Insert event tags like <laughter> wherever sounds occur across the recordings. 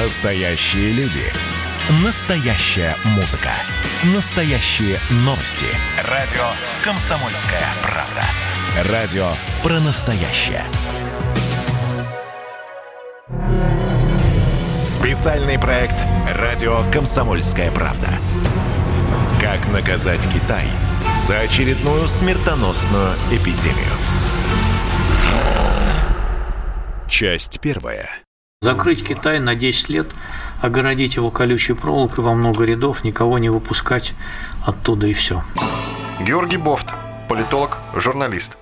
Настоящие люди. Настоящая музыка. Настоящие новости. Радио «Комсомольская правда». Радио про настоящее. Специальный проект «Радио Комсомольская правда». Как наказать Китай за очередную смертоносную эпидемию. Часть первая. Закрыть Китай на 10 лет, огородить его колючей проволокой во много рядов, никого не выпускать оттуда и все. Георгий Бофт, политолог, журналист.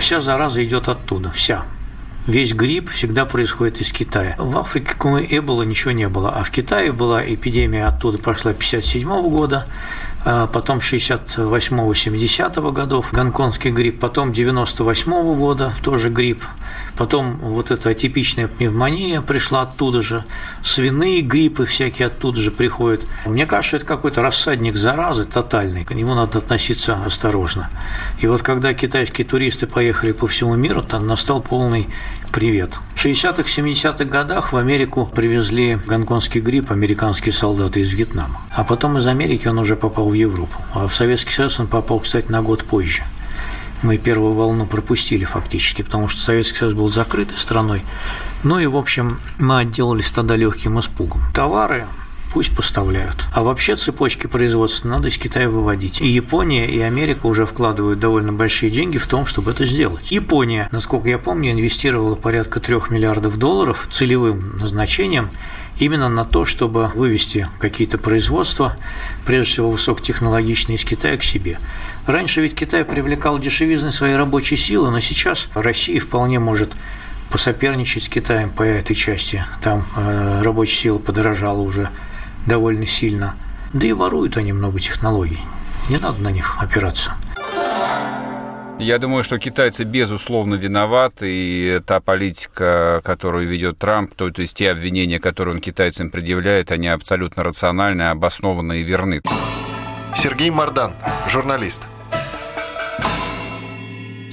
Вся зараза идет оттуда, вся. Весь грипп всегда происходит из Китая. В Африке, кроме Эбола, ничего не было. А в Китае была эпидемия оттуда, пошла 57 года, потом 68-70 годов гонконгский грипп, потом 98 -го года тоже грипп, потом вот эта атипичная пневмония пришла оттуда же, свиные гриппы всякие оттуда же приходят. Мне кажется, это какой-то рассадник заразы тотальный, к нему надо относиться осторожно. И вот когда китайские туристы поехали по всему миру, там настал полный привет. В 60-х, 70-х годах в Америку привезли гонконгский грипп американские солдаты из Вьетнама. А потом из Америки он уже попал в Европу. А в Советский Союз он попал, кстати, на год позже. Мы первую волну пропустили фактически, потому что Советский Союз был закрытой страной. Ну и, в общем, мы отделались тогда легким испугом. Товары пусть поставляют. А вообще цепочки производства надо из Китая выводить. И Япония, и Америка уже вкладывают довольно большие деньги в том, чтобы это сделать. Япония, насколько я помню, инвестировала порядка трех миллиардов долларов целевым назначением именно на то, чтобы вывести какие-то производства, прежде всего высокотехнологичные, из Китая к себе. Раньше ведь Китай привлекал дешевизной своей рабочей силы, но сейчас Россия вполне может посоперничать с Китаем по этой части. Там э, рабочая сила подорожала уже довольно сильно. Да и воруют они много технологий. Не надо на них опираться. Я думаю, что китайцы безусловно виноваты, и та политика, которую ведет Трамп, то, то есть те обвинения, которые он китайцам предъявляет, они абсолютно рациональны, обоснованы и верны. Сергей Мардан, журналист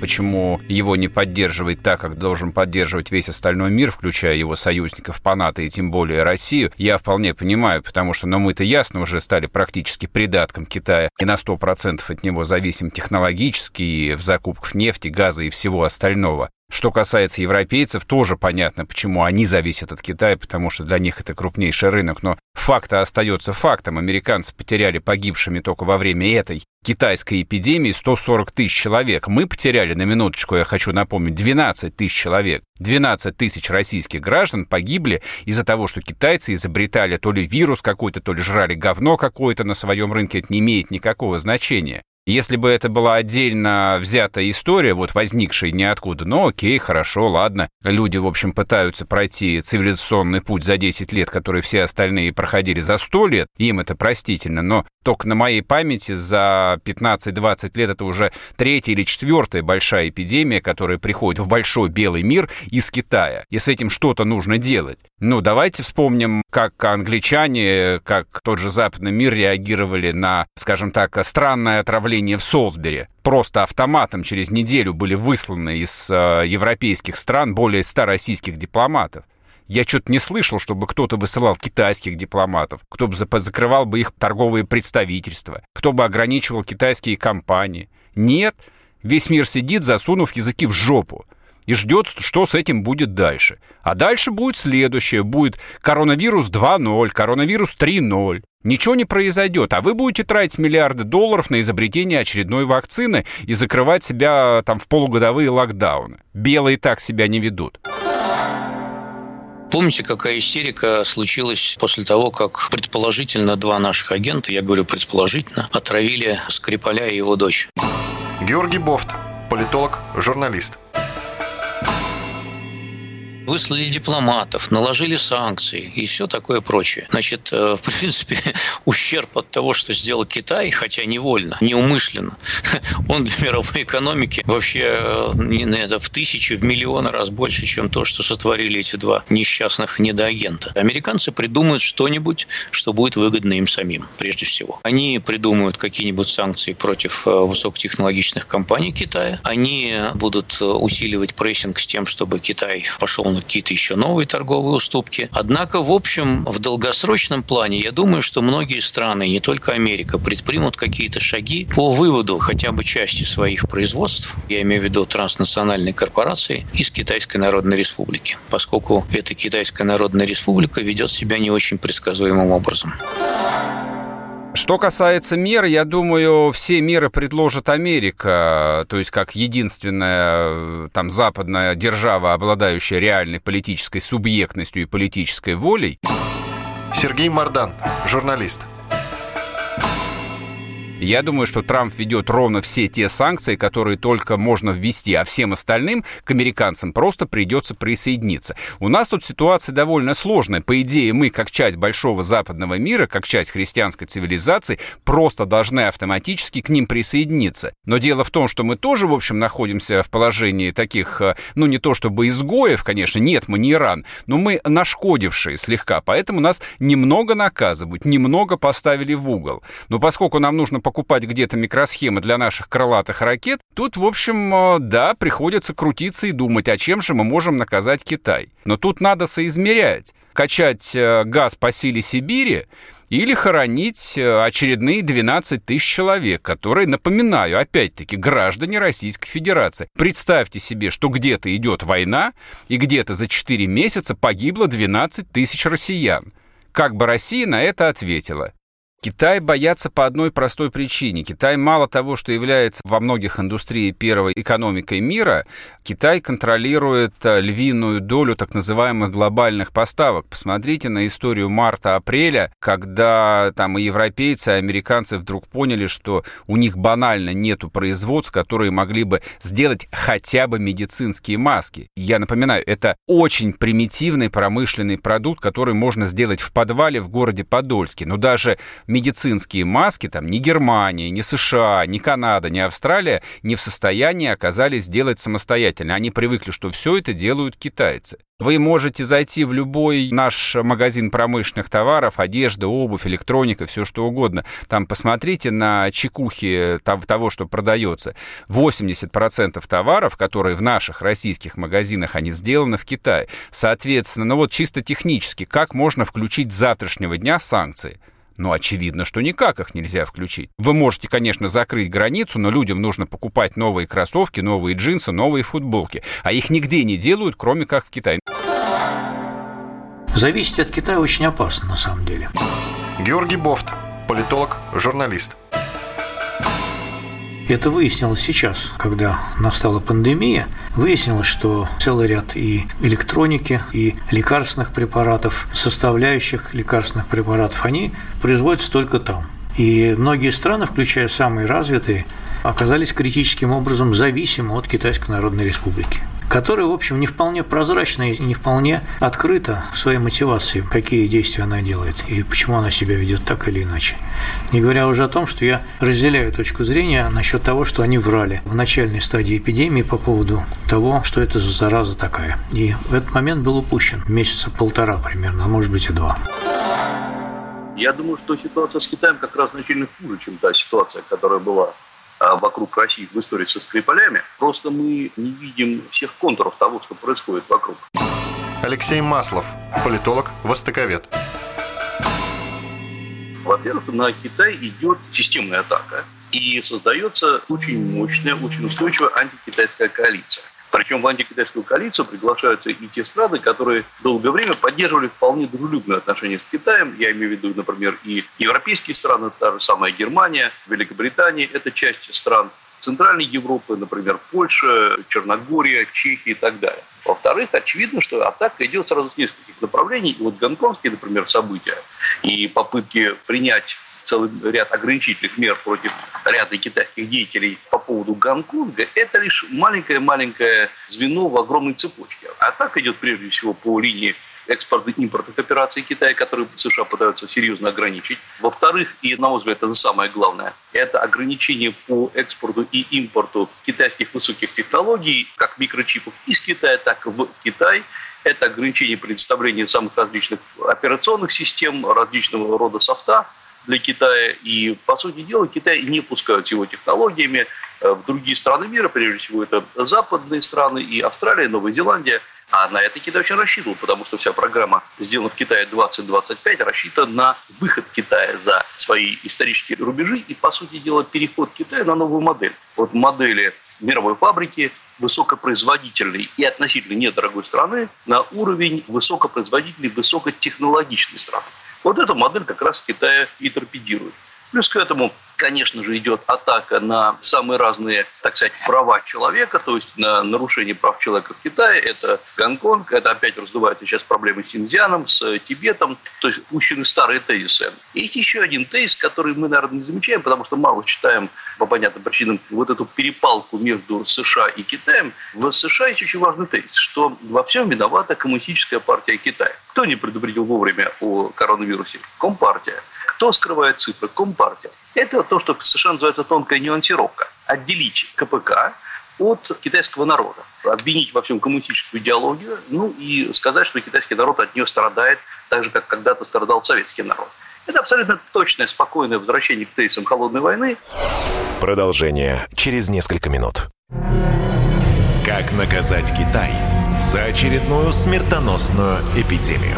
почему его не поддерживает так, как должен поддерживать весь остальной мир, включая его союзников по НАТО и тем более Россию, я вполне понимаю, потому что, ну, мы-то ясно уже стали практически придатком Китая и на 100% от него зависим технологически и в закупках нефти, газа и всего остального. Что касается европейцев, тоже понятно, почему они зависят от Китая, потому что для них это крупнейший рынок. Но факт остается фактом. Американцы потеряли погибшими только во время этой китайской эпидемии 140 тысяч человек. Мы потеряли, на минуточку, я хочу напомнить, 12 тысяч человек. 12 тысяч российских граждан погибли из-за того, что китайцы изобретали то ли вирус какой-то, то ли жрали говно какое-то на своем рынке. Это не имеет никакого значения. Если бы это была отдельно взятая история, вот возникшая ниоткуда, ну окей, хорошо, ладно. Люди, в общем, пытаются пройти цивилизационный путь за 10 лет, который все остальные проходили за 100 лет, им это простительно, но только на моей памяти за 15-20 лет это уже третья или четвертая большая эпидемия, которая приходит в большой белый мир из Китая. И с этим что-то нужно делать. Ну, давайте вспомним, как англичане, как тот же западный мир реагировали на, скажем так, странное отравление в Солсбери. Просто автоматом через неделю были высланы из э, европейских стран более 100 российских дипломатов. Я что-то не слышал, чтобы кто-то высылал китайских дипломатов, кто бы закрывал бы их торговые представительства, кто бы ограничивал китайские компании. Нет, весь мир сидит, засунув языки в жопу и ждет, что с этим будет дальше. А дальше будет следующее. Будет коронавирус 2.0, коронавирус 3.0. Ничего не произойдет, а вы будете тратить миллиарды долларов на изобретение очередной вакцины и закрывать себя там в полугодовые локдауны. Белые так себя не ведут. Помните, какая истерика случилась после того, как предположительно два наших агента, я говорю предположительно, отравили Скрипаля и его дочь? Георгий Бофт, политолог, журналист выслали дипломатов, наложили санкции и все такое прочее. Значит, э, в принципе, <laughs> ущерб от того, что сделал Китай, хотя невольно, неумышленно, <laughs> он для мировой экономики вообще э, в тысячи, в миллионы раз больше, чем то, что сотворили эти два несчастных недоагента. Американцы придумают что-нибудь, что будет выгодно им самим, прежде всего. Они придумают какие-нибудь санкции против э, высокотехнологичных компаний Китая. Они будут усиливать прессинг с тем, чтобы Китай пошел на какие-то еще новые торговые уступки. Однако, в общем, в долгосрочном плане, я думаю, что многие страны, не только Америка, предпримут какие-то шаги по выводу хотя бы части своих производств, я имею в виду транснациональные корпорации, из Китайской Народной Республики, поскольку эта Китайская Народная Республика ведет себя не очень предсказуемым образом. Что касается мер, я думаю, все меры предложит Америка, то есть как единственная там западная держава, обладающая реальной политической субъектностью и политической волей. Сергей Мардан, журналист. Я думаю, что Трамп ведет ровно все те санкции, которые только можно ввести, а всем остальным к американцам просто придется присоединиться. У нас тут ситуация довольно сложная. По идее, мы, как часть большого западного мира, как часть христианской цивилизации, просто должны автоматически к ним присоединиться. Но дело в том, что мы тоже, в общем, находимся в положении таких, э, ну, не то чтобы изгоев, конечно, нет, мы не Иран, но мы нашкодившие слегка, поэтому нас немного наказывают, немного поставили в угол. Но поскольку нам нужно покупать где-то микросхемы для наших крылатых ракет, тут, в общем, э, да, приходится крутиться и думать, а чем же мы можем наказать Китай. Но тут надо соизмерять. Качать э, газ по силе Сибири или хоронить э, очередные 12 тысяч человек, которые, напоминаю, опять-таки, граждане Российской Федерации. Представьте себе, что где-то идет война, и где-то за 4 месяца погибло 12 тысяч россиян. Как бы Россия на это ответила? Китай боятся по одной простой причине. Китай мало того, что является во многих индустриях первой экономикой мира, Китай контролирует э, львиную долю так называемых глобальных поставок. Посмотрите на историю марта-апреля, когда там и европейцы, и американцы вдруг поняли, что у них банально нету производств, которые могли бы сделать хотя бы медицинские маски. Я напоминаю, это очень примитивный промышленный продукт, который можно сделать в подвале в городе Подольске. Но даже медицинские маски там ни Германия, ни США, ни Канада, ни Австралия не в состоянии оказались сделать самостоятельно. Они привыкли, что все это делают китайцы. Вы можете зайти в любой наш магазин промышленных товаров, одежда, обувь, электроника, все что угодно. Там посмотрите на чекухи того, что продается. 80% товаров, которые в наших российских магазинах, они сделаны в Китае. Соответственно, ну вот чисто технически, как можно включить с завтрашнего дня санкции? Ну, очевидно, что никак их нельзя включить. Вы можете, конечно, закрыть границу, но людям нужно покупать новые кроссовки, новые джинсы, новые футболки. А их нигде не делают, кроме как в Китае. Зависеть от Китая очень опасно, на самом деле. Георгий Бофт, политолог, журналист. Это выяснилось сейчас, когда настала пандемия. Выяснилось, что целый ряд и электроники, и лекарственных препаратов, составляющих лекарственных препаратов, они производятся только там. И многие страны, включая самые развитые, оказались критическим образом зависимы от Китайской Народной Республики которая, в общем, не вполне прозрачна и не вполне открыта в своей мотивации, какие действия она делает и почему она себя ведет так или иначе. Не говоря уже о том, что я разделяю точку зрения насчет того, что они врали в начальной стадии эпидемии по поводу того, что это за зараза такая. И этот момент был упущен месяца полтора примерно, а может быть и два. Я думаю, что ситуация с Китаем как раз значительно хуже, чем та ситуация, которая была вокруг России в истории со Скрипалями. Просто мы не видим всех контуров того, что происходит вокруг. Алексей Маслов, политолог, востоковед. Во-первых, на Китай идет системная атака. И создается очень мощная, очень устойчивая антикитайская коалиция. Причем в антикитайскую коалицию приглашаются и те страны, которые долгое время поддерживали вполне дружелюбные отношения с Китаем. Я имею в виду, например, и европейские страны, та же самая Германия, Великобритания. Это часть стран Центральной Европы, например, Польша, Черногория, Чехия и так далее. Во-вторых, очевидно, что атака идет сразу с нескольких направлений. И вот гонконгские, например, события и попытки принять целый ряд ограничительных мер против ряда китайских деятелей по поводу Гонконга, это лишь маленькое-маленькое звено в огромной цепочке. А так идет прежде всего по линии экспорта и импортных операций Китая, которые США пытаются серьезно ограничить. Во-вторых, и, на мой взгляд, это самое главное, это ограничение по экспорту и импорту китайских высоких технологий, как микрочипов из Китая, так и в Китай. Это ограничение предоставления самых различных операционных систем, различного рода софта, для Китая. И, по сути дела, Китай не пускают его технологиями э, в другие страны мира, прежде всего это западные страны, и Австралия, Новая Зеландия. А на это Китай очень рассчитывал, потому что вся программа, сделана в Китае 2025, рассчитана на выход Китая за свои исторические рубежи и, по сути дела, переход Китая на новую модель. Вот модели мировой фабрики, высокопроизводительной и относительно недорогой страны на уровень высокопроизводительной, высокотехнологичной страны. Вот эту модель как раз Китая и торпедирует. Плюс к этому, конечно же, идет атака на самые разные, так сказать, права человека, то есть на нарушение прав человека в Китае. Это Гонконг, это опять раздувается сейчас проблемы с Синьцзяном, с Тибетом, то есть пущены старые тезисы. Есть еще один тезис, который мы, наверное, не замечаем, потому что мало читаем по понятным причинам вот эту перепалку между США и Китаем. В США есть очень важный тезис, что во всем виновата коммунистическая партия Китая. Кто не предупредил вовремя о коронавирусе? Компартия. Кто скрывает цифры? Компартия. Это то, что США называется тонкая нюансировка. Отделить КПК от китайского народа. Обвинить во всем коммунистическую идеологию, ну и сказать, что китайский народ от нее страдает, так же, как когда-то страдал советский народ. Это абсолютно точное, спокойное возвращение к тезисам холодной войны. Продолжение через несколько минут. Как наказать Китай за очередную смертоносную эпидемию?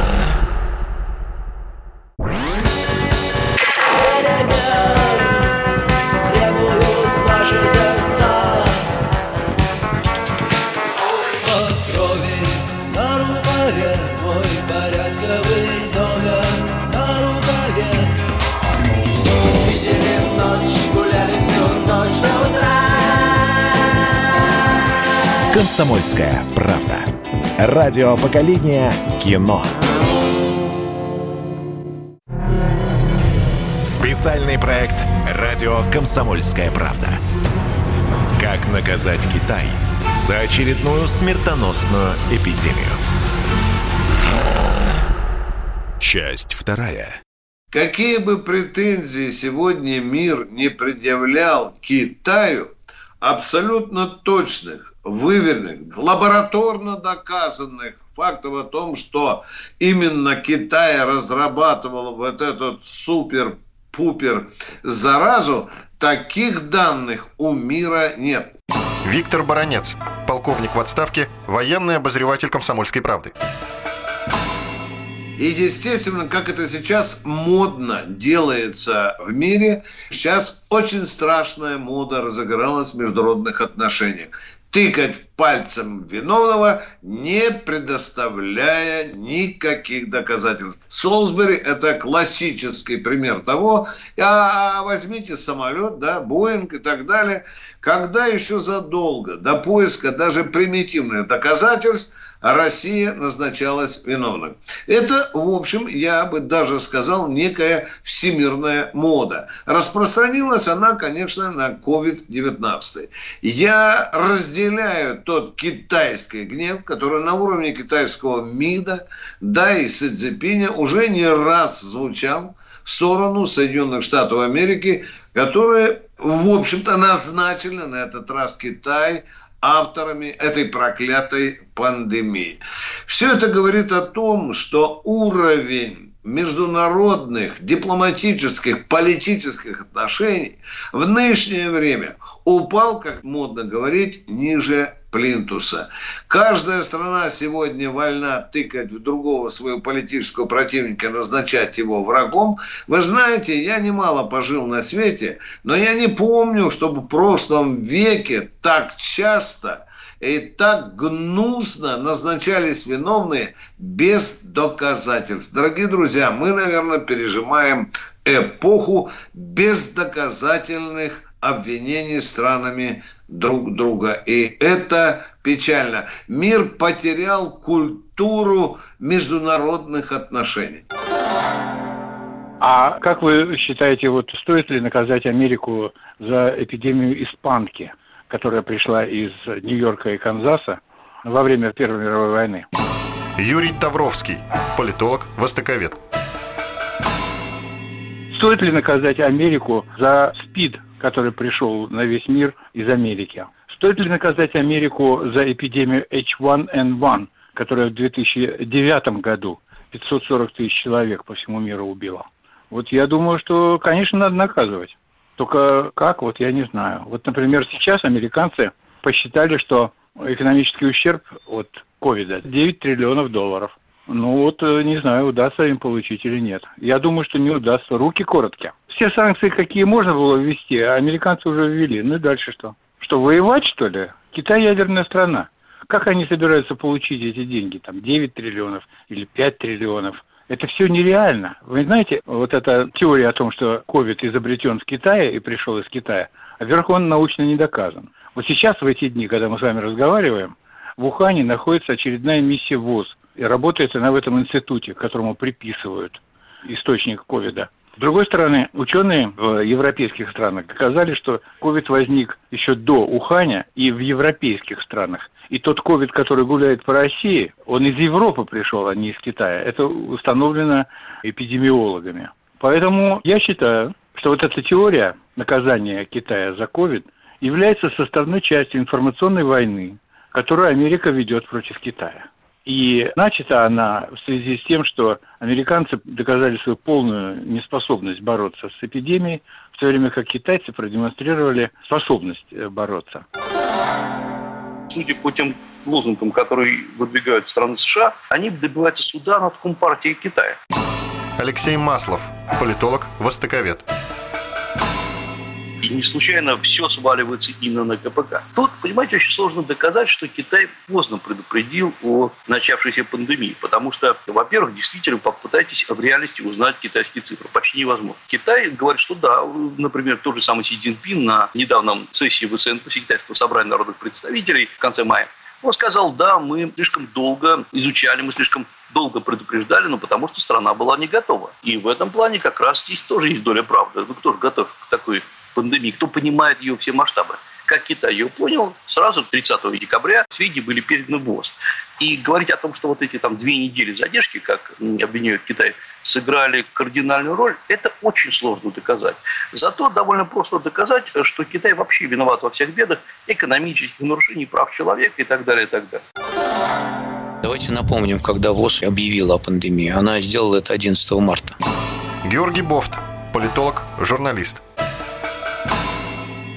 «Комсомольская правда». Радио поколения кино. Специальный проект «Радио Комсомольская правда». Как наказать Китай за очередную смертоносную эпидемию. Часть вторая. Какие бы претензии сегодня мир не предъявлял Китаю, абсолютно точных выверенных, лабораторно доказанных фактов о том, что именно Китай разрабатывал вот этот супер-пупер заразу, таких данных у мира нет. Виктор Баранец, полковник в отставке, военный обозреватель «Комсомольской правды». И, естественно, как это сейчас модно делается в мире, сейчас очень страшная мода разыгралась в международных отношениях тыкать пальцем виновного, не предоставляя никаких доказательств. Солсбери – это классический пример того, а возьмите самолет, да, Боинг и так далее, когда еще задолго до поиска даже примитивных доказательств – Россия назначалась виновным. Это, в общем, я бы даже сказал, некая всемирная мода. Распространилась она, конечно, на COVID-19. Я разделяю тот китайский гнев, который на уровне китайского МИДа, да и Си Цзепиня уже не раз звучал в сторону Соединенных Штатов Америки, которые, в общем-то, назначили на этот раз Китай – авторами этой проклятой пандемии. Все это говорит о том, что уровень международных, дипломатических, политических отношений в нынешнее время упал, как модно говорить, ниже плинтуса. Каждая страна сегодня вольна тыкать в другого своего политического противника, назначать его врагом. Вы знаете, я немало пожил на свете, но я не помню, чтобы в прошлом веке так часто и так гнусно назначались виновные без доказательств. Дорогие друзья, мы, наверное, пережимаем эпоху бездоказательных обвинений странами друг друга. И это печально. Мир потерял культуру международных отношений. А как вы считаете, вот стоит ли наказать Америку за эпидемию испанки, которая пришла из Нью-Йорка и Канзаса во время Первой мировой войны? Юрий Тавровский, политолог, востоковед. Стоит ли наказать Америку за СПИД, который пришел на весь мир из Америки. Стоит ли наказать Америку за эпидемию H1N1, которая в 2009 году 540 тысяч человек по всему миру убила? Вот я думаю, что, конечно, надо наказывать. Только как, вот я не знаю. Вот, например, сейчас американцы посчитали, что экономический ущерб от ковида 9 триллионов долларов. Ну вот, э, не знаю, удастся им получить или нет. Я думаю, что не удастся. Руки короткие. Все санкции, какие можно было ввести, американцы уже ввели. Ну и дальше что? Что, воевать, что ли? Китай ядерная страна. Как они собираются получить эти деньги? Там 9 триллионов или 5 триллионов? Это все нереально. Вы знаете, вот эта теория о том, что COVID изобретен в Китае и пришел из Китая, а вверх он научно не доказан. Вот сейчас, в эти дни, когда мы с вами разговариваем, в Ухане находится очередная миссия ВОЗ. И работает она в этом институте, которому приписывают источник ковида. С другой стороны, ученые в европейских странах доказали, что ковид возник еще до Уханя и в европейских странах. И тот ковид, который гуляет по России, он из Европы пришел, а не из Китая. Это установлено эпидемиологами. Поэтому я считаю, что вот эта теория наказания Китая за ковид является составной частью информационной войны, которую Америка ведет против Китая. И начата она в связи с тем, что американцы доказали свою полную неспособность бороться с эпидемией, в то время как китайцы продемонстрировали способность э, бороться. Судя по тем лозунгам, которые выдвигают страны США, они добиваются суда над Компартией Китая. Алексей Маслов, политолог, востоковед. И не случайно все сваливается именно на КПК. Тут, понимаете, очень сложно доказать, что Китай поздно предупредил о начавшейся пандемии. Потому что, во-первых, действительно попытайтесь в реальности узнать китайские цифры. Почти невозможно. Китай говорит, что да, например, тот же самый Си Цзиньпин на недавнем сессии ВСНП, Китайского собрания народных представителей в конце мая, он сказал, да, мы слишком долго изучали, мы слишком долго предупреждали, но потому что страна была не готова. И в этом плане как раз здесь тоже есть доля правды. Ну, кто же готов к такой пандемии, кто понимает ее все масштабы. Как Китай ее понял, сразу 30 декабря сведения были переданы в ВОЗ. И говорить о том, что вот эти там две недели задержки, как обвиняют Китай, сыграли кардинальную роль, это очень сложно доказать. Зато довольно просто доказать, что Китай вообще виноват во всех бедах экономических нарушений прав человека и так далее, и так далее. Давайте напомним, когда ВОЗ объявила о пандемии. Она сделала это 11 марта. Георгий Бофт, политолог, журналист.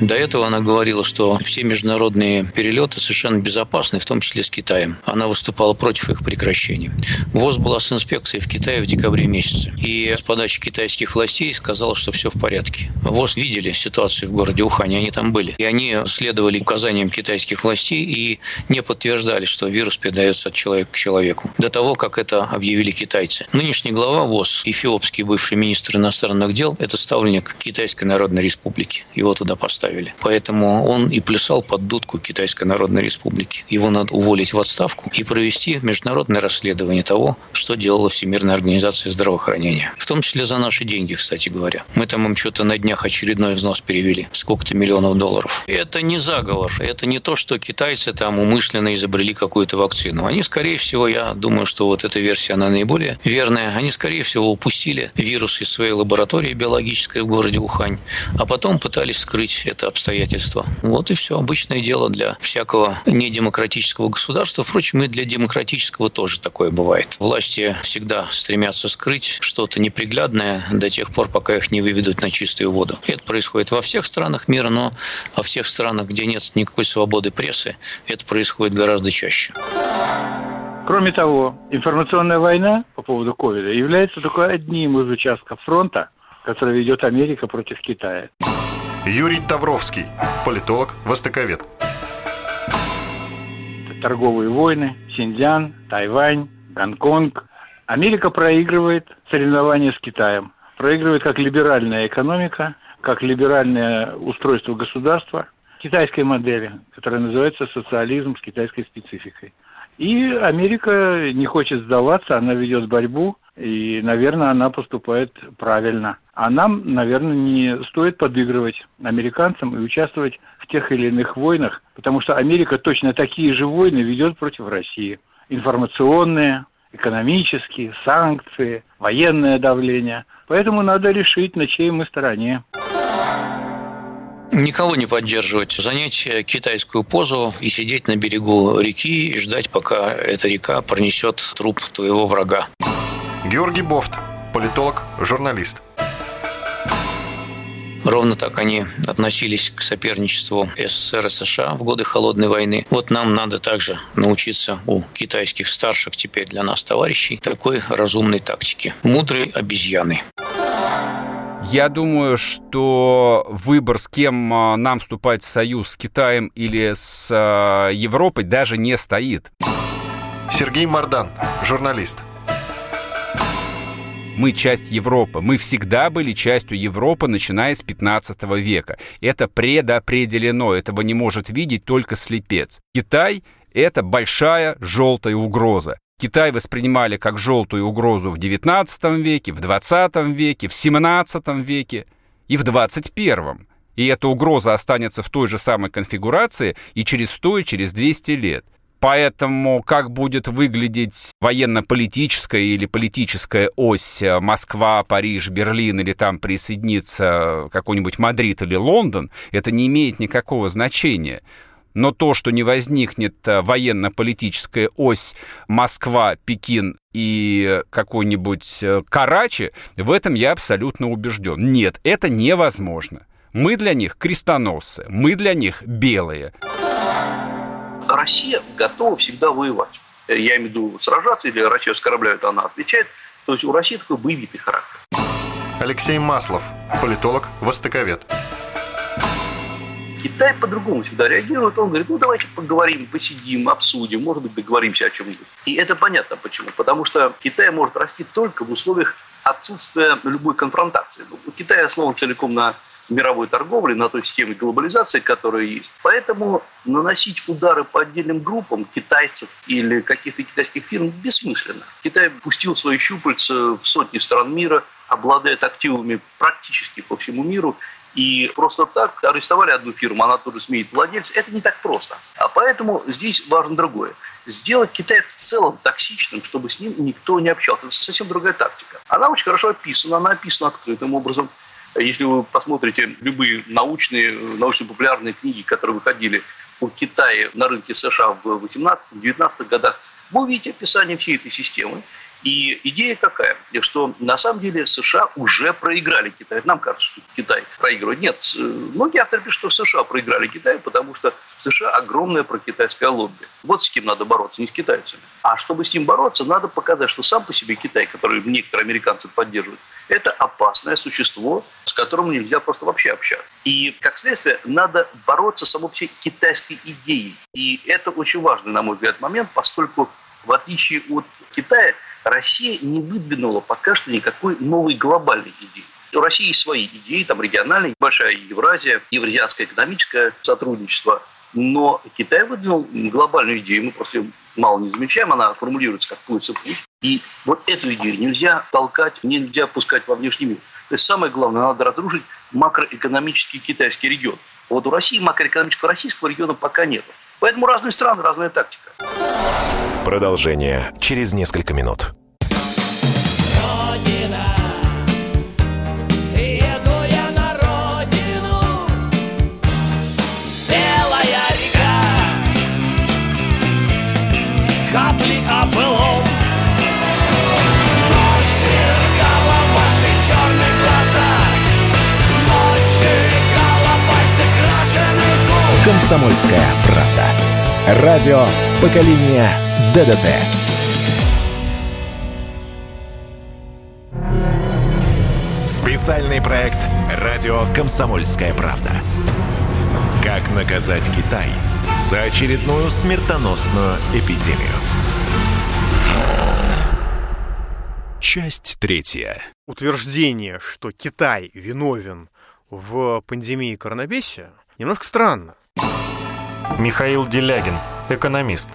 До этого она говорила, что все международные перелеты совершенно безопасны, в том числе с Китаем. Она выступала против их прекращения. ВОЗ была с инспекцией в Китае в декабре месяце. И с подачи китайских властей сказала, что все в порядке. ВОЗ видели ситуацию в городе Ухане, они там были. И они следовали указаниям китайских властей и не подтверждали, что вирус передается от человека к человеку. До того, как это объявили китайцы. Нынешний глава ВОЗ, эфиопский бывший министр иностранных дел, это ставленник Китайской Народной Республики. Его туда поставили поставили. Поэтому он и плясал под дудку Китайской Народной Республики. Его надо уволить в отставку и провести международное расследование того, что делала Всемирная организация здравоохранения. В том числе за наши деньги, кстати говоря. Мы там им что-то на днях очередной взнос перевели. Сколько-то миллионов долларов. Это не заговор. Это не то, что китайцы там умышленно изобрели какую-то вакцину. Они, скорее всего, я думаю, что вот эта версия, она наиболее верная. Они, скорее всего, упустили вирус из своей лаборатории биологической в городе Ухань, а потом пытались скрыть это обстоятельство. Вот и все. Обычное дело для всякого недемократического государства. Впрочем, и для демократического тоже такое бывает. Власти всегда стремятся скрыть что-то неприглядное до тех пор, пока их не выведут на чистую воду. Это происходит во всех странах мира, но во всех странах, где нет никакой свободы прессы, это происходит гораздо чаще. Кроме того, информационная война по поводу ковида является только одним из участков фронта, который ведет Америка против Китая. Юрий Тавровский, политолог, востоковед. Торговые войны, Синьцзян, Тайвань, Гонконг. Америка проигрывает соревнования с Китаем. Проигрывает как либеральная экономика, как либеральное устройство государства китайской модели, которая называется социализм с китайской спецификой. И Америка не хочет сдаваться, она ведет борьбу, и, наверное, она поступает правильно. А нам, наверное, не стоит подыгрывать американцам и участвовать в тех или иных войнах, потому что Америка точно такие же войны ведет против России. Информационные, экономические, санкции, военное давление. Поэтому надо решить, на чьей мы стороне. Никого не поддерживать, занять китайскую позу и сидеть на берегу реки и ждать, пока эта река пронесет труп твоего врага. Георгий Бофт, политолог, журналист. Ровно так они относились к соперничеству СССР и США в годы Холодной войны. Вот нам надо также научиться у китайских старших теперь для нас товарищей такой разумной тактики. Мудрой обезьяны. Я думаю, что выбор, с кем а, нам вступать в союз, с Китаем или с а, Европой, даже не стоит. Сергей Мардан, журналист. Мы часть Европы. Мы всегда были частью Европы, начиная с 15 века. Это предопределено. Этого не может видеть только слепец. Китай — это большая желтая угроза. Китай воспринимали как желтую угрозу в XIX веке, в XX веке, в XVII веке и в XXI. И эта угроза останется в той же самой конфигурации и через 100, и через 200 лет. Поэтому как будет выглядеть военно-политическая или политическая ось э, Москва, Париж, Берлин или там присоединится какой-нибудь Мадрид или Лондон, это не имеет никакого значения. Но то, что не возникнет э, военно-политическая ось Москва, Пекин и какой-нибудь э, Карачи, в этом я абсолютно убежден. Нет, это невозможно. Мы для них крестоносцы, мы для них белые. Россия готова всегда воевать. Я имею в виду сражаться, или Россия оскорбляет, она отвечает. То есть у России такой боевитый характер. Алексей Маслов, политолог, востоковед. Китай по-другому всегда реагирует. Он говорит, ну давайте поговорим, посидим, обсудим, может быть договоримся о чем-нибудь. И это понятно почему. Потому что Китай может расти только в условиях отсутствия любой конфронтации. У Китая основан целиком на мировой торговли, на той системе глобализации, которая есть. Поэтому наносить удары по отдельным группам китайцев или каких-то китайских фирм бессмысленно. Китай пустил свои щупальца в сотни стран мира, обладает активами практически по всему миру, и просто так арестовали одну фирму, она тоже сменит владельца. Это не так просто. А поэтому здесь важно другое. Сделать Китай в целом токсичным, чтобы с ним никто не общался. Это совсем другая тактика. Она очень хорошо описана, она описана открытым образом. Если вы посмотрите любые научные, научно-популярные книги, которые выходили у Китая на рынке США в 18-19 годах, вы увидите описание всей этой системы. И идея какая? Что на самом деле США уже проиграли Китай. Нам кажется, что Китай проигрывает. Нет, многие авторы пишут, что США проиграли Китай, потому что США огромное прокитайское лобби. Вот с кем надо бороться, не с китайцами. А чтобы с ним бороться, надо показать, что сам по себе Китай, который некоторые американцы поддерживают, это опасное существо, с которым нельзя просто вообще общаться. И, как следствие, надо бороться само всей китайской идеей. И это очень важный, на мой взгляд, момент, поскольку в отличие от Китая, Россия не выдвинула пока что никакой новой глобальной идеи. У России есть свои идеи, там региональные, большая Евразия, евразиатское экономическое сотрудничество. Но Китай выдвинул глобальную идею, мы просто ее мало не замечаем, она формулируется как «плыть путь». И вот эту идею нельзя толкать, нельзя пускать во внешний мир. То есть самое главное, надо разрушить макроэкономический китайский регион. Вот у России макроэкономического российского региона пока нет. Поэтому разные страны, разная тактика. Продолжение через несколько минут. капли «Комсомольская правда». Радио поколения ДДТ». Специальный проект «Радио Комсомольская правда». Как наказать Китай за очередную смертоносную эпидемию. Часть третья. Утверждение, что Китай виновен в пандемии коронавируса, немножко странно. Михаил Делягин, экономист.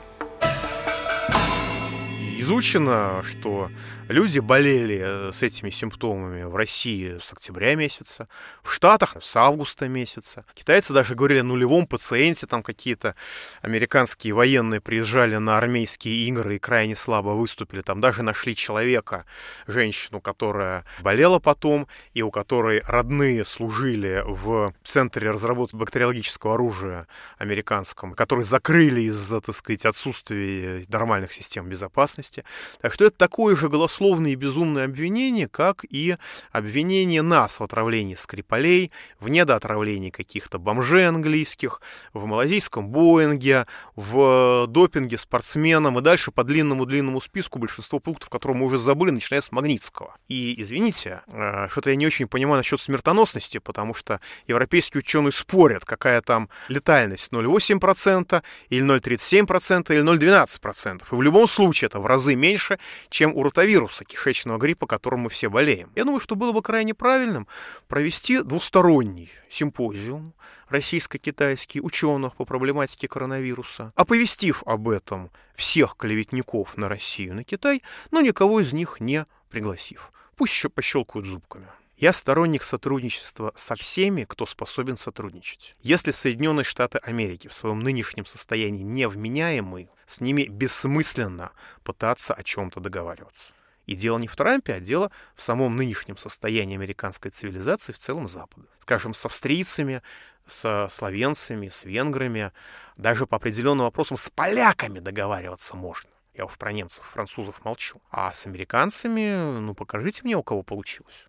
Изучено, что Люди болели э, с этими симптомами в России с октября месяца, в Штатах с августа месяца. Китайцы даже говорили о нулевом пациенте, там какие-то американские военные приезжали на армейские игры и крайне слабо выступили. Там даже нашли человека, женщину, которая болела потом, и у которой родные служили в Центре разработки бактериологического оружия американском, который закрыли из-за, так сказать, отсутствия нормальных систем безопасности. Так что это такое же голословное и безумное обвинение, как и обвинение нас в отравлении Скрипалей, в недоотравлении каких-то бомжей английских, в малазийском Боинге, в допинге спортсменам и дальше по длинному-длинному списку большинство пунктов, которые мы уже забыли, начиная с Магнитского. И, извините, э, что-то я не очень понимаю насчет смертоносности, потому что европейские ученые спорят, какая там летальность 0,8% или 0,37% или 0,12%. И в любом случае это в разы меньше, чем у ротавируса, кишечного гриппа, которым мы все болеем. Я думаю, что было бы крайне правильным провести двусторонний симпозиум российско-китайский ученых по проблематике коронавируса, оповестив об этом всех клеветников на Россию, на Китай, но никого из них не пригласив. Пусть еще пощелкают зубками. Я сторонник сотрудничества со всеми, кто способен сотрудничать. Если Соединенные Штаты Америки в своем нынешнем состоянии невменяемы, с ними бессмысленно пытаться о чем-то договариваться. И дело не в Трампе, а дело в самом нынешнем состоянии американской цивилизации в целом Запада. Скажем, с австрийцами, с словенцами, с венграми, даже по определенным вопросам с поляками договариваться можно. Я уж про немцев, французов молчу. А с американцами, ну покажите мне, у кого получилось.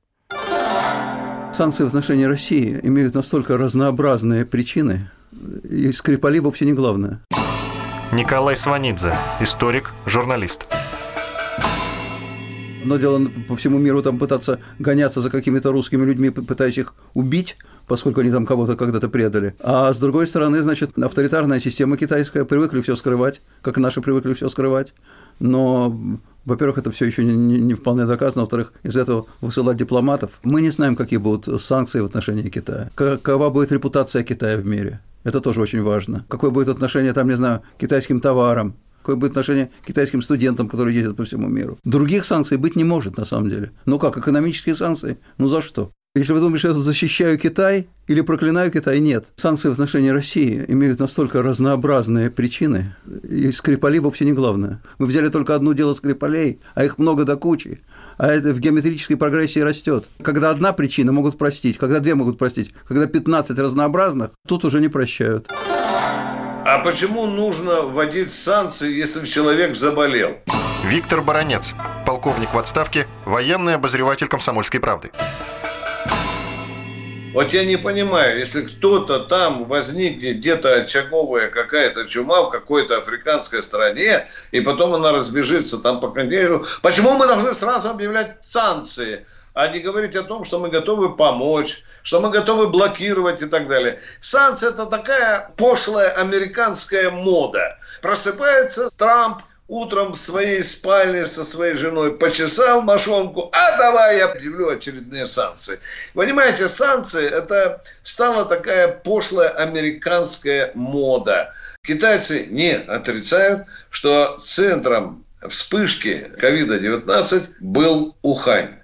Санкции в отношении России имеют настолько разнообразные причины, и Скрипали вовсе не главное. Николай Сванидзе, историк, журналист. Одно дело по всему миру там пытаться гоняться за какими-то русскими людьми, пытаясь их убить, поскольку они там кого-то когда-то предали. А с другой стороны, значит, авторитарная система китайская, привыкли все скрывать, как наши привыкли все скрывать. Но во-первых, это все еще не, не, не вполне доказано. Во-вторых, из этого высылать дипломатов. Мы не знаем, какие будут санкции в отношении Китая. Какова будет репутация Китая в мире. Это тоже очень важно. Какое будет отношение, там, не знаю, к китайским товарам, какое будет отношение к китайским студентам, которые ездят по всему миру. Других санкций быть не может, на самом деле. Ну как, экономические санкции? Ну за что? Если вы думаете, что я защищаю Китай или проклинаю Китай, нет. Санкции в отношении России имеют настолько разнообразные причины, и Скрипали вовсе не главное. Мы взяли только одно дело Скрипалей, а их много до кучи, а это в геометрической прогрессии растет. Когда одна причина могут простить, когда две могут простить, когда 15 разнообразных, тут уже не прощают. А почему нужно вводить санкции, если человек заболел? Виктор Баранец, полковник в отставке, военный обозреватель комсомольской правды. Вот я не понимаю, если кто-то там возникнет где-то очаговая какая-то чума в какой-то африканской стране, и потом она разбежится там по контейнеру, почему мы должны сразу объявлять санкции? А не говорить о том, что мы готовы помочь, что мы готовы блокировать и так далее. Санкции – это такая пошлая американская мода. Просыпается Трамп, утром в своей спальне со своей женой почесал мошонку, а давай я объявлю очередные санкции. Понимаете, санкции – это стала такая пошлая американская мода. Китайцы не отрицают, что центром вспышки ковида-19 был Ухань.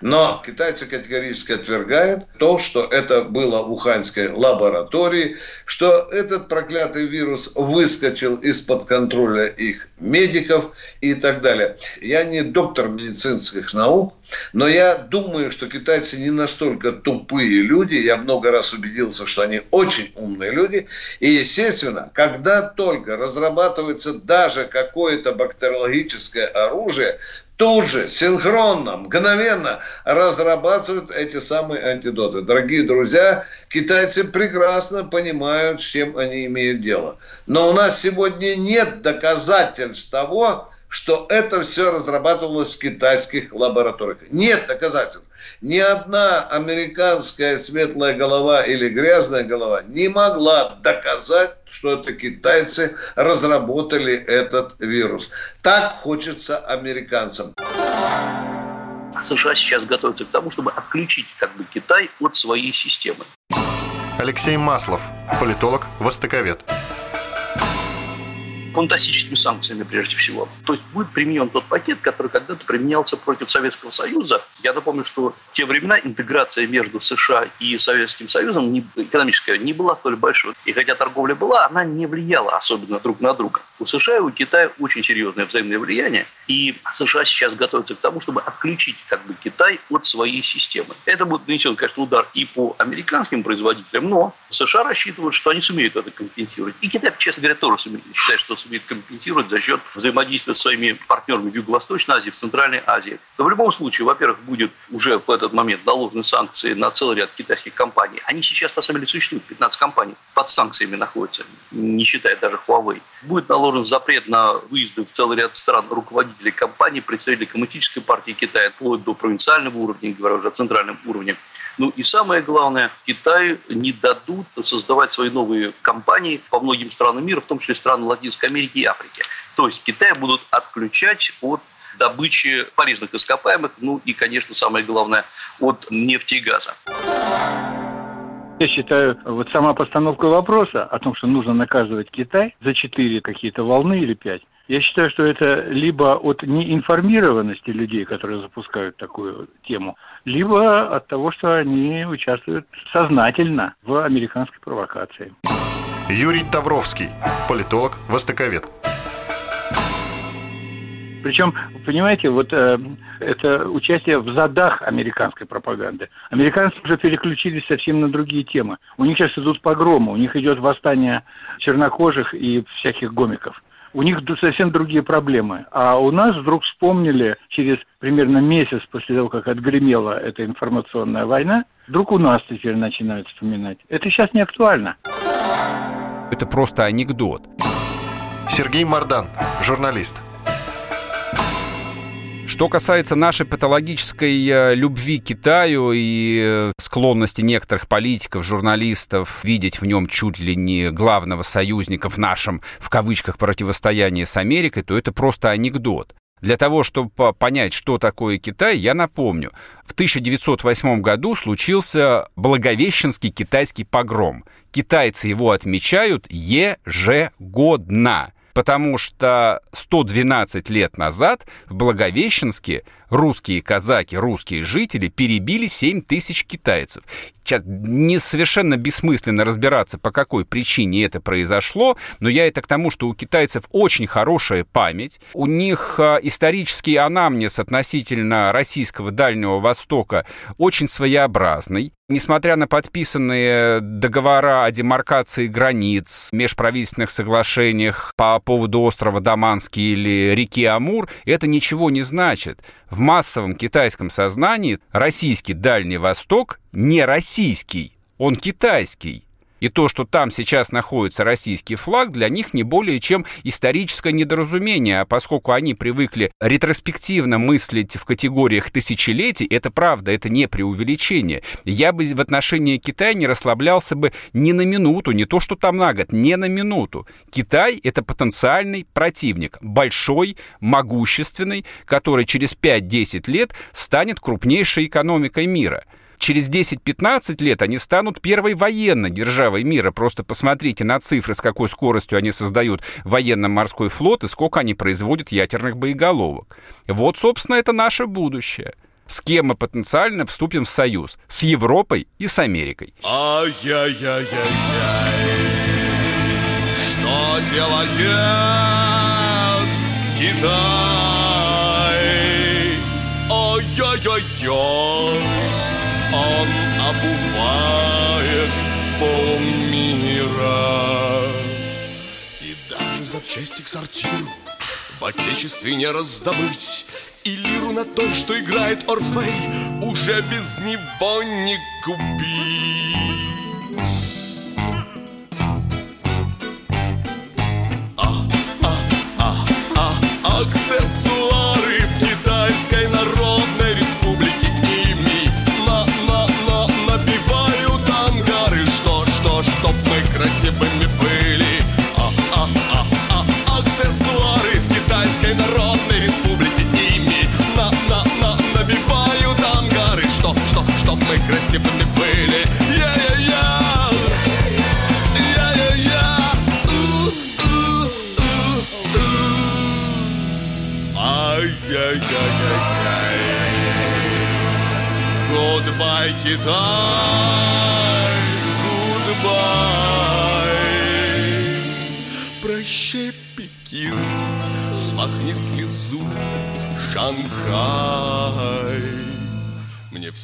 Но китайцы категорически отвергают то, что это было в Уханьской лаборатории, что этот проклятый вирус выскочил из-под контроля их медиков и так далее. Я не доктор медицинских наук, но я думаю, что китайцы не настолько тупые люди. Я много раз убедился, что они очень умные люди. И, естественно, когда только разрабатывается даже какое-то бактериологическое оружие, тут же, синхронно, мгновенно разрабатывают эти самые антидоты. Дорогие друзья, китайцы прекрасно понимают, с чем они имеют дело. Но у нас сегодня нет доказательств того, что это все разрабатывалось в китайских лабораториях. Нет доказательств. Ни одна американская светлая голова или грязная голова не могла доказать, что это китайцы разработали этот вирус. Так хочется американцам. США сейчас готовятся к тому, чтобы отключить как бы Китай от своей системы. Алексей Маслов, политолог, востоковед фантастическими санкциями прежде всего. То есть будет применен тот пакет, который когда-то применялся против Советского Союза. Я напомню, что в те времена интеграция между США и Советским Союзом не, экономическая не была столь большой. И хотя торговля была, она не влияла особенно друг на друга. У США и у Китая очень серьезное взаимное влияние. И США сейчас готовятся к тому, чтобы отключить как бы Китай от своей системы. Это будет нанесен, конечно, удар и по американским производителям, но США рассчитывают, что они сумеют это компенсировать. И Китай, честно говоря, тоже сумеет, считает, что сумеет компенсировать за счет взаимодействия с своими партнерами в Юго-Восточной Азии, в Центральной Азии. Но в любом случае, во-первых, будет уже в этот момент наложены санкции на целый ряд китайских компаний. Они сейчас на самом деле существуют, 15 компаний под санкциями находятся, не считая даже Huawei. Будет наложен запрет на выезды в целый ряд стран руководителей компаний, представителей коммунистической партии Китая, вплоть до провинциального уровня, говоря уже о центральном уровне. Ну и самое главное, Китаю не дадут создавать свои новые компании по многим странам мира, в том числе страны Латинской Америки и Африки. То есть Китай будут отключать от добычи полезных ископаемых, ну и, конечно, самое главное, от нефти и газа. Я считаю, вот сама постановка вопроса о том, что нужно наказывать Китай за четыре какие-то волны или пять, я считаю, что это либо от неинформированности людей, которые запускают такую тему, либо от того, что они участвуют сознательно в американской провокации. Юрий Тавровский, политолог, востоковед. Причем, понимаете, вот э, это участие в задах американской пропаганды. Американцы уже переключились совсем на другие темы. У них сейчас идут погромы, у них идет восстание чернокожих и всяких гомиков. У них совсем другие проблемы. А у нас вдруг вспомнили через примерно месяц после того, как отгремела эта информационная война, вдруг у нас теперь начинают вспоминать. Это сейчас не актуально. Это просто анекдот. Сергей Мардан, журналист. Что касается нашей патологической э, любви к Китаю и э, склонности некоторых политиков, журналистов видеть в нем чуть ли не главного союзника в нашем, в кавычках, противостоянии с Америкой, то это просто анекдот. Для того, чтобы понять, что такое Китай, я напомню. В 1908 году случился Благовещенский китайский погром. Китайцы его отмечают ежегодно потому что 112 лет назад в Благовещенске русские казаки, русские жители перебили 7 тысяч китайцев. Сейчас не совершенно бессмысленно разбираться, по какой причине это произошло, но я это к тому, что у китайцев очень хорошая память, у них а, исторический анамнез относительно российского Дальнего Востока очень своеобразный. Несмотря на подписанные договора о демаркации границ, межправительственных соглашениях по поводу острова Даманский или реки Амур, это ничего не значит в массовом китайском сознании российский Дальний Восток не российский, он китайский. И то, что там сейчас находится российский флаг, для них не более чем историческое недоразумение, а поскольку они привыкли ретроспективно мыслить в категориях тысячелетий, это правда, это не преувеличение. Я бы в отношении Китая не расслаблялся бы ни на минуту, не то, что там на год, не на минуту. Китай — это потенциальный противник, большой, могущественный, который через 5-10 лет станет крупнейшей экономикой мира. Через 10-15 лет они станут первой военной державой мира. Просто посмотрите на цифры, с какой скоростью они создают военно-морской флот и сколько они производят ядерных боеголовок. Вот, собственно, это наше будущее. С кем мы потенциально вступим в союз? С Европой и с Америкой. Ай-яй-яй-яй-яй Что делает Китай? Ай-яй-яй-яй запчасти к сортиру в отечестве не раздобыть. И лиру на то, что играет Орфей, уже без него не купить. А, а, а, а, аксессуары в китайской народной республике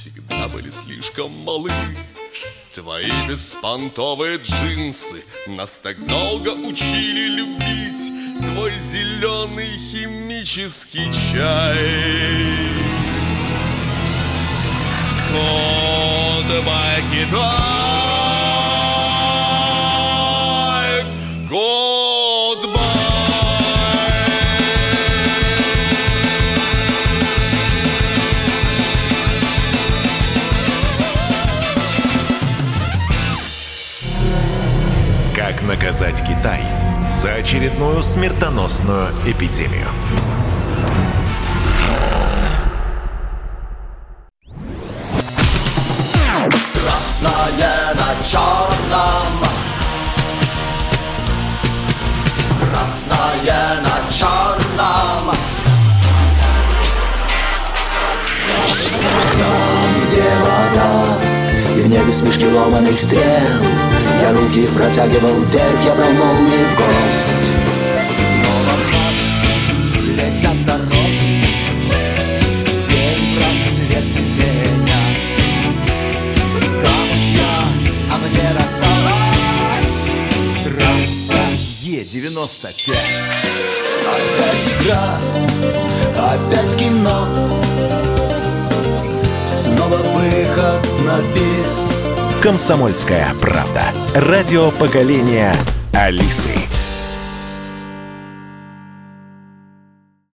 всегда были слишком малы. Твои беспонтовые джинсы Нас так долго учили любить. Твой зеленый химический чай. Goodbye, Китай Как наказать Китай за очередную смертоносную эпидемию? Красное на черном. Красное на черном. Там, где вода И в небе смешки ломаных стрел Я руки протягивал вверх Я брал молнии в гость а мне досталась Трасса Е-95 Опять игра, опять кино. Снова выход на бис Комсомольская правда. Радио поколения Алисы.